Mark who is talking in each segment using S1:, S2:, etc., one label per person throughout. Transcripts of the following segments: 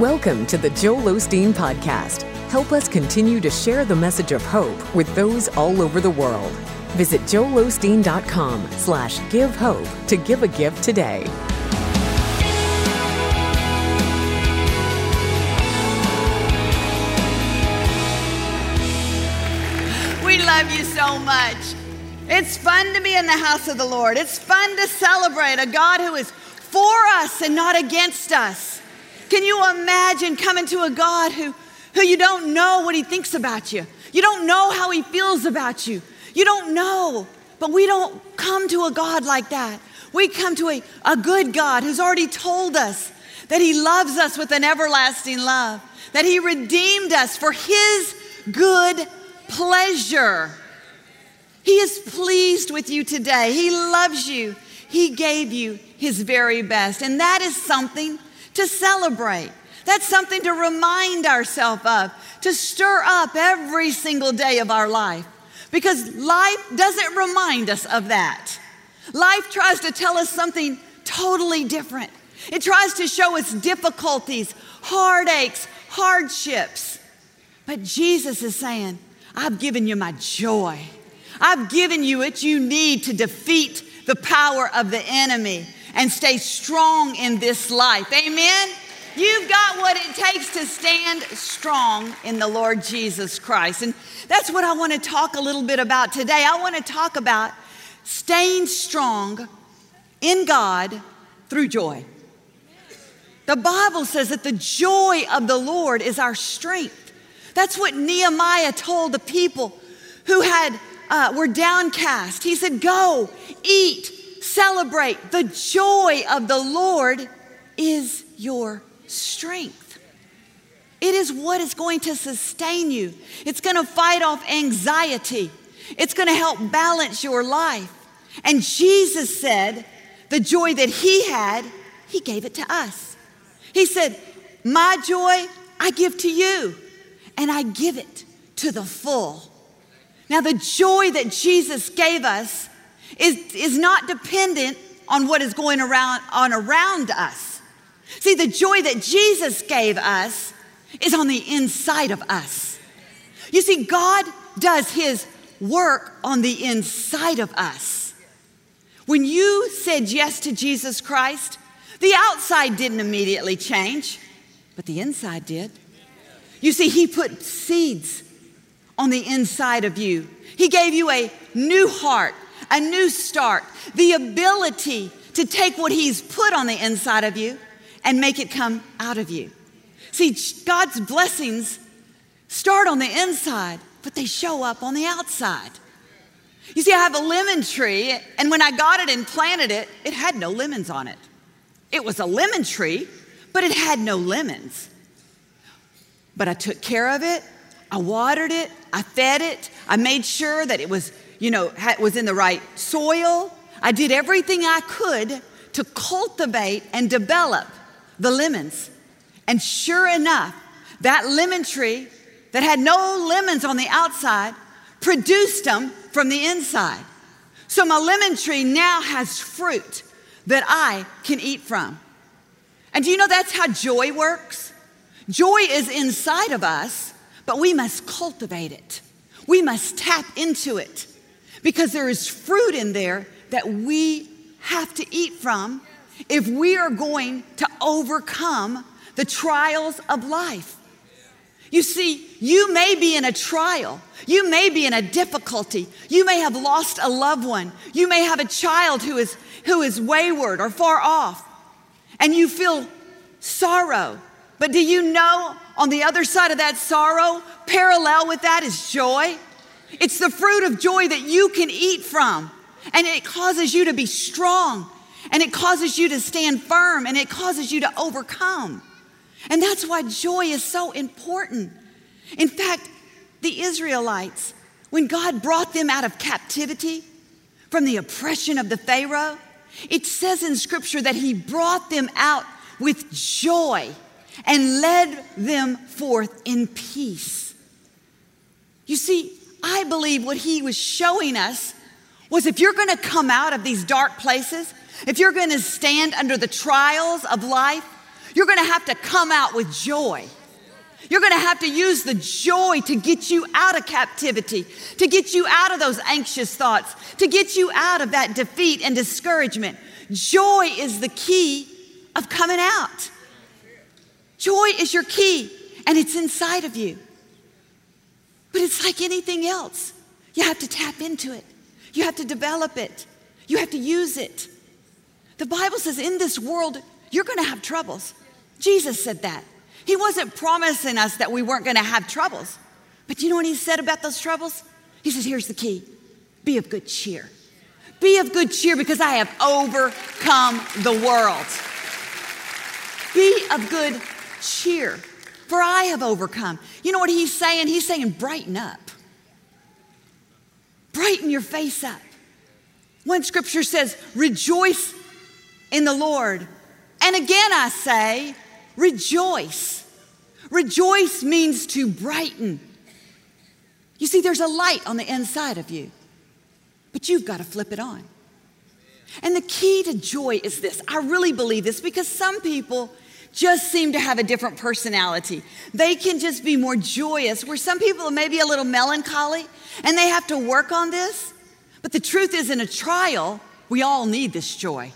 S1: Welcome to the Joel Osteen Podcast. Help us continue to share the message of hope with those all over the world. Visit joelosteen.com slash give hope to give a gift today.
S2: We love you so much. It's fun to be in the house of the Lord. It's fun to celebrate a God who is for us and not against us. Can you imagine coming to a God who, who you don't know what he thinks about you? You don't know how he feels about you. You don't know. But we don't come to a God like that. We come to a, a good God who's already told us that he loves us with an everlasting love, that he redeemed us for his good pleasure. He is pleased with you today. He loves you. He gave you his very best. And that is something to celebrate. That's something to remind ourselves of, to stir up every single day of our life. Because life doesn't remind us of that. Life tries to tell us something totally different. It tries to show us difficulties, heartaches, hardships. But Jesus is saying, I've given you my joy. I've given you what you need to defeat the power of the enemy and stay strong in this life. Amen? You've got what it takes to stand strong in the Lord Jesus Christ. And that's what I want to talk a little bit about today. I want to talk about staying strong in God through joy. The Bible says that the joy of the Lord is our strength. That's what Nehemiah told the people who had uh, were downcast. He said, "Go, eat, celebrate. The joy of the Lord is your strength. It is what is going to sustain you. It's going to fight off anxiety. It's going to help balance your life. And Jesus said, the joy that he had, he gave it to us. He said, My joy I give to you, and I give it to the full. Now, the joy that Jesus gave us is, is not dependent on what is going around on around us. See, the joy that Jesus gave us is on the inside of us. You see, God does his work on the inside of us. When you said yes to Jesus Christ, the outside didn't immediately change, but the inside did. You see, he put seeds on the inside of you. He gave you a new heart, a new start, the ability to take what He's put on the inside of you and make it come out of you. See, God's blessings start on the inside, but they show up on the outside. You see, I have a lemon tree, and when I got it and planted it, it had no lemons on it. It was a lemon tree, but it had no lemons. But I took care of it, I watered it, I fed it, I made sure that it was you know, was in the right soil. I did everything I could to cultivate and develop the lemons. And sure enough, that lemon tree that had no lemons on the outside produced them from the inside. So my lemon tree now has fruit that I can eat from. And do you know that's how joy works? Joy is inside of us, but we must cultivate it. We must tap into it because there is fruit in there that we have to eat from if we are going to overcome the trials of life. You see, you may be in a trial. You may be in a difficulty. You may have lost a loved one. You may have a child who is, who is wayward or far off. And you feel sorrow. But do you know on the other side of that sorrow, parallel with that is joy? It's the fruit of joy that you can eat from. And it causes you to be strong. And it causes you to stand firm. And it causes you to overcome. And that's why joy is so important. In fact, the Israelites, when God brought them out of captivity from the oppression of the Pharaoh, it says in Scripture that He brought them out with joy and led them forth in peace. You see, I believe what he was showing us was if you're going to come out of these dark places, if you're going to stand under the trials of life, You're going to have to come out with joy. You're going to have to use the joy to get you out of captivity, to get you out of those anxious thoughts, to get you out of that defeat and discouragement. Joy is the key of coming out. Joy is your key, and it's inside of you. But it's like anything else. You have to tap into it, you have to develop it, you have to use it. The Bible says in this world, you're going to have troubles. Jesus said that. He wasn't promising us that we weren't going to have troubles. But you know what he said about those troubles? He says, Here's the key be of good cheer. Be of good cheer because I have overcome the world. Be of good cheer, for I have overcome. You know what he's saying? He's saying, brighten up. Brighten your face up. One scripture says, rejoice in the Lord. And again, I say, rejoice. Rejoice means to brighten. You see, there's a light on the inside of you, but you've got to flip it on. And the key to joy is this I really believe this because some people just seem to have a different personality. They can just be more joyous, where some people may be a little melancholy and they have to work on this. But the truth is, in a trial, we all need this joy.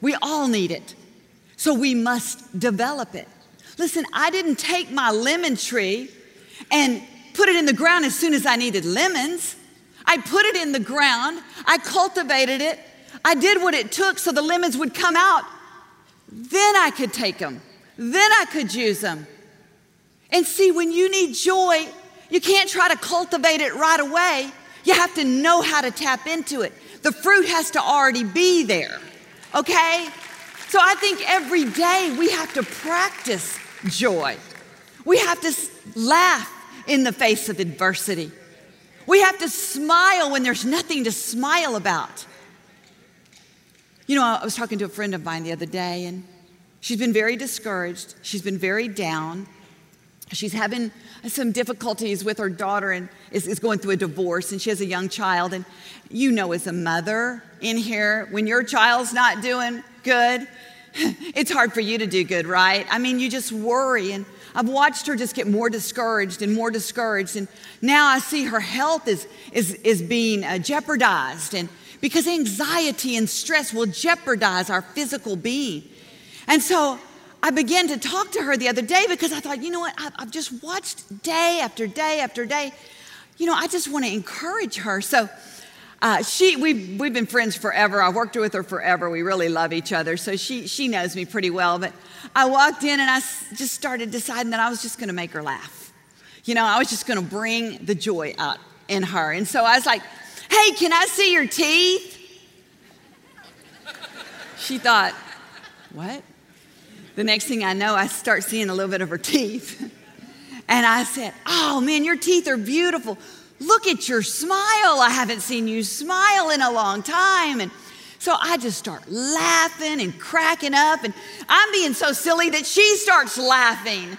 S2: We all need it. So we must develop it. Listen, I didn't take my lemon tree and put it in the ground as soon as I needed lemons. I put it in the ground, I cultivated it, I did what it took so the lemons would come out. Then I could take them, then I could use them. And see, when you need joy, you can't try to cultivate it right away. You have to know how to tap into it. The fruit has to already be there, okay? So I think every day we have to practice joy. We have to laugh in the face of adversity. We have to smile when there's nothing to smile about. You know, I was talking to a friend of mine the other day, and she's been very discouraged. She's been very down. She's having some difficulties with her daughter and is, is, going through a divorce, and she has a young child. And you know, as a mother in here, when your child's not doing good, it's hard for you to do good, right? I mean, you just worry. And I've watched her just get more discouraged and more discouraged. And now I see her health is, is, is being uh, jeopardized. And because anxiety and stress will jeopardize our physical being. And so I began to talk to her the other day because I thought, you know what, I've, I've just watched day after day after day. You know, I just want to encourage her. So uh, she, we've, we've been friends forever. I've worked with her forever. We really love each other. So she, she knows me pretty well. But I walked in and I just started deciding that I was just going to make her laugh. You know, I was just going to bring the joy out in her. And so I was like, hey, can I see your teeth? She thought, what? The next thing I know, I start seeing a little bit of her teeth. And I said, oh man, your teeth are beautiful. Look at your smile. I haven't seen you smile in a long time. And so I just start laughing and cracking up, and I'm being so silly that she starts laughing.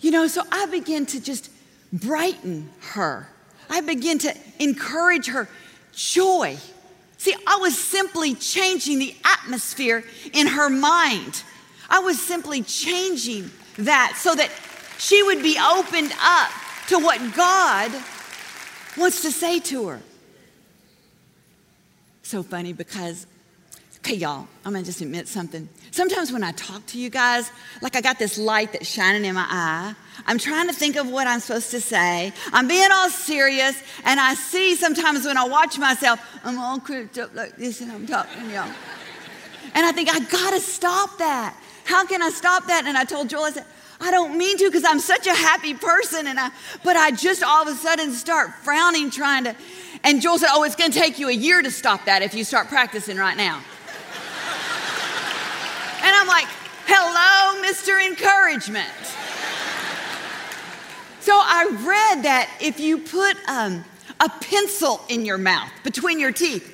S2: You know, so I begin to just brighten her. I begin to encourage her joy. See, I was simply changing the atmosphere in her mind. I was simply changing that so that she would be opened up to what God wants to say to her. So funny because, okay, y'all, I'm gonna just admit something. Sometimes when I talk to you guys, like I got this light that's shining in my eye. I'm trying to think of what I'm supposed to say. I'm being all serious, and I see sometimes when I watch myself, I'm all crimped up like this, and I'm talking, y'all. And I think, I gotta stop that. How can I stop that? And I told Joel, I said, I don't mean to because I'm such a happy person, and I, but I just all of a sudden start frowning, trying to. And Joel said, Oh, it's going to take you a year to stop that if you start practicing right now. and I'm like, Hello, Mr. Encouragement. so I read that if you put um, a pencil in your mouth between your teeth,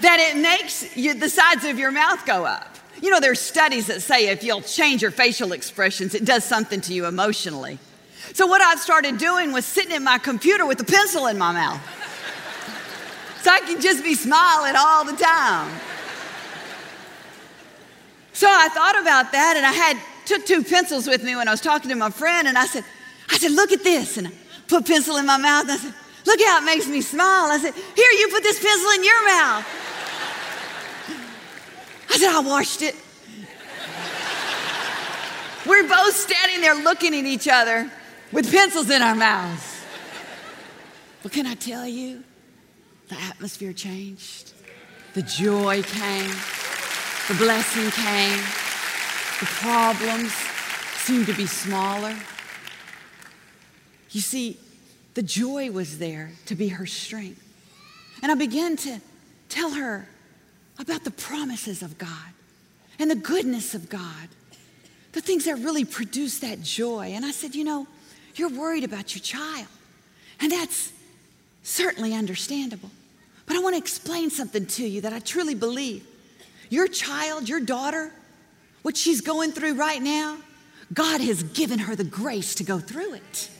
S2: that it makes you, the sides of your mouth go up. You know, there's studies that say if you'll change your facial expressions, it does something to you emotionally. So, what I've started doing was sitting at my computer with a pencil in my mouth. so I can just be smiling all the time. So I thought about that and I had took two pencils with me when I was talking to my friend and I said, I said, look at this. And I put pencil in my mouth and I said, look how it makes me smile. I said, here, you put this pencil in your mouth. I said, I washed it. We're both standing there looking at each other with pencils in our mouths. But can I tell you, the atmosphere changed. The joy came. The blessing came. The problems seemed to be smaller. You see, the joy was there to be her strength. And I began to tell her about the promises of God and the goodness of God, the things that really produce that joy. And I said, You know, you're worried about your child. And that's certainly understandable. But I want to explain something to you that I truly believe. Your child, your daughter, what she's going through right now, God has given her the grace to go through it.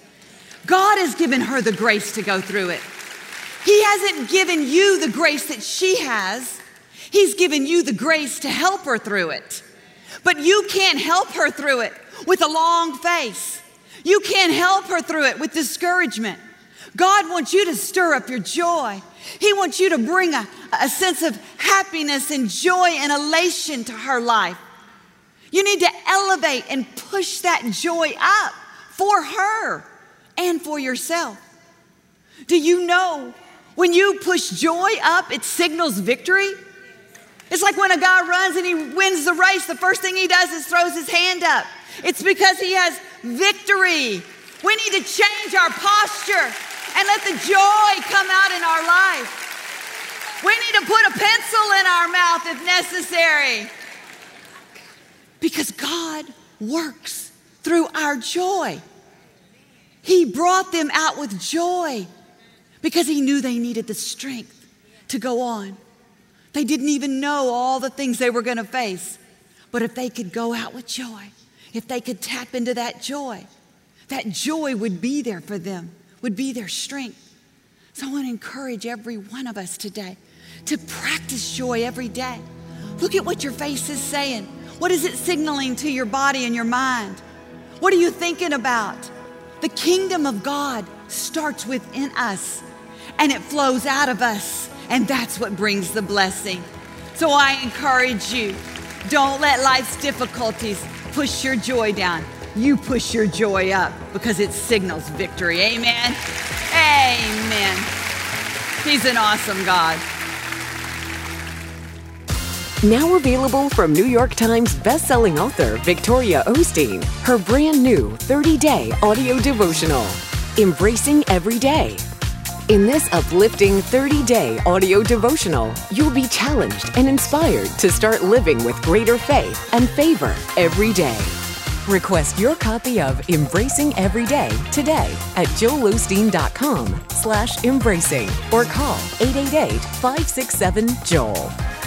S2: God has given her the grace to go through it. He hasn't given you the grace that she has, He's given you the grace to help her through it. But you can't help her through it with a long face. You can't help her through it with discouragement. God wants you to stir up your joy. He wants you to bring a, a sense of happiness and joy and elation to her life. You need to elevate and push that joy up for her and for yourself. Do you know when you push joy up, it signals victory? It's like when a guy runs and he wins the race, the first thing he does is throws his hand up. It's because he has victory. We need to change our posture and let the joy come out in our life. We need to put a pencil in our mouth if necessary. Because God works through our joy. He brought them out with joy because He knew they needed the strength to go on. They didn't even know all the things they were going to face. But if they could go out with joy, if they could tap into that joy, that joy would be there for them would be their strength. So I want to encourage every one of us today to practice joy every day. Look at what your face is saying. What is it signaling to your body and your mind? What are you thinking about? The kingdom of God starts within us and it flows out of us, and that's what brings the blessing. So I encourage you don't let life's difficulties push your joy down you push your joy up because it signals victory. Amen. Amen. He's an awesome God.
S1: Now available from New York Times bestselling author Victoria Osteen, her brand new 30 day audio devotional, Embracing Every Day. In this uplifting 30 day audio devotional, you'll be challenged and inspired to start living with greater faith and favor every day. Request your copy of Embracing Every Day today at joelosteen.com slash embracing or call 888-567-JOEL.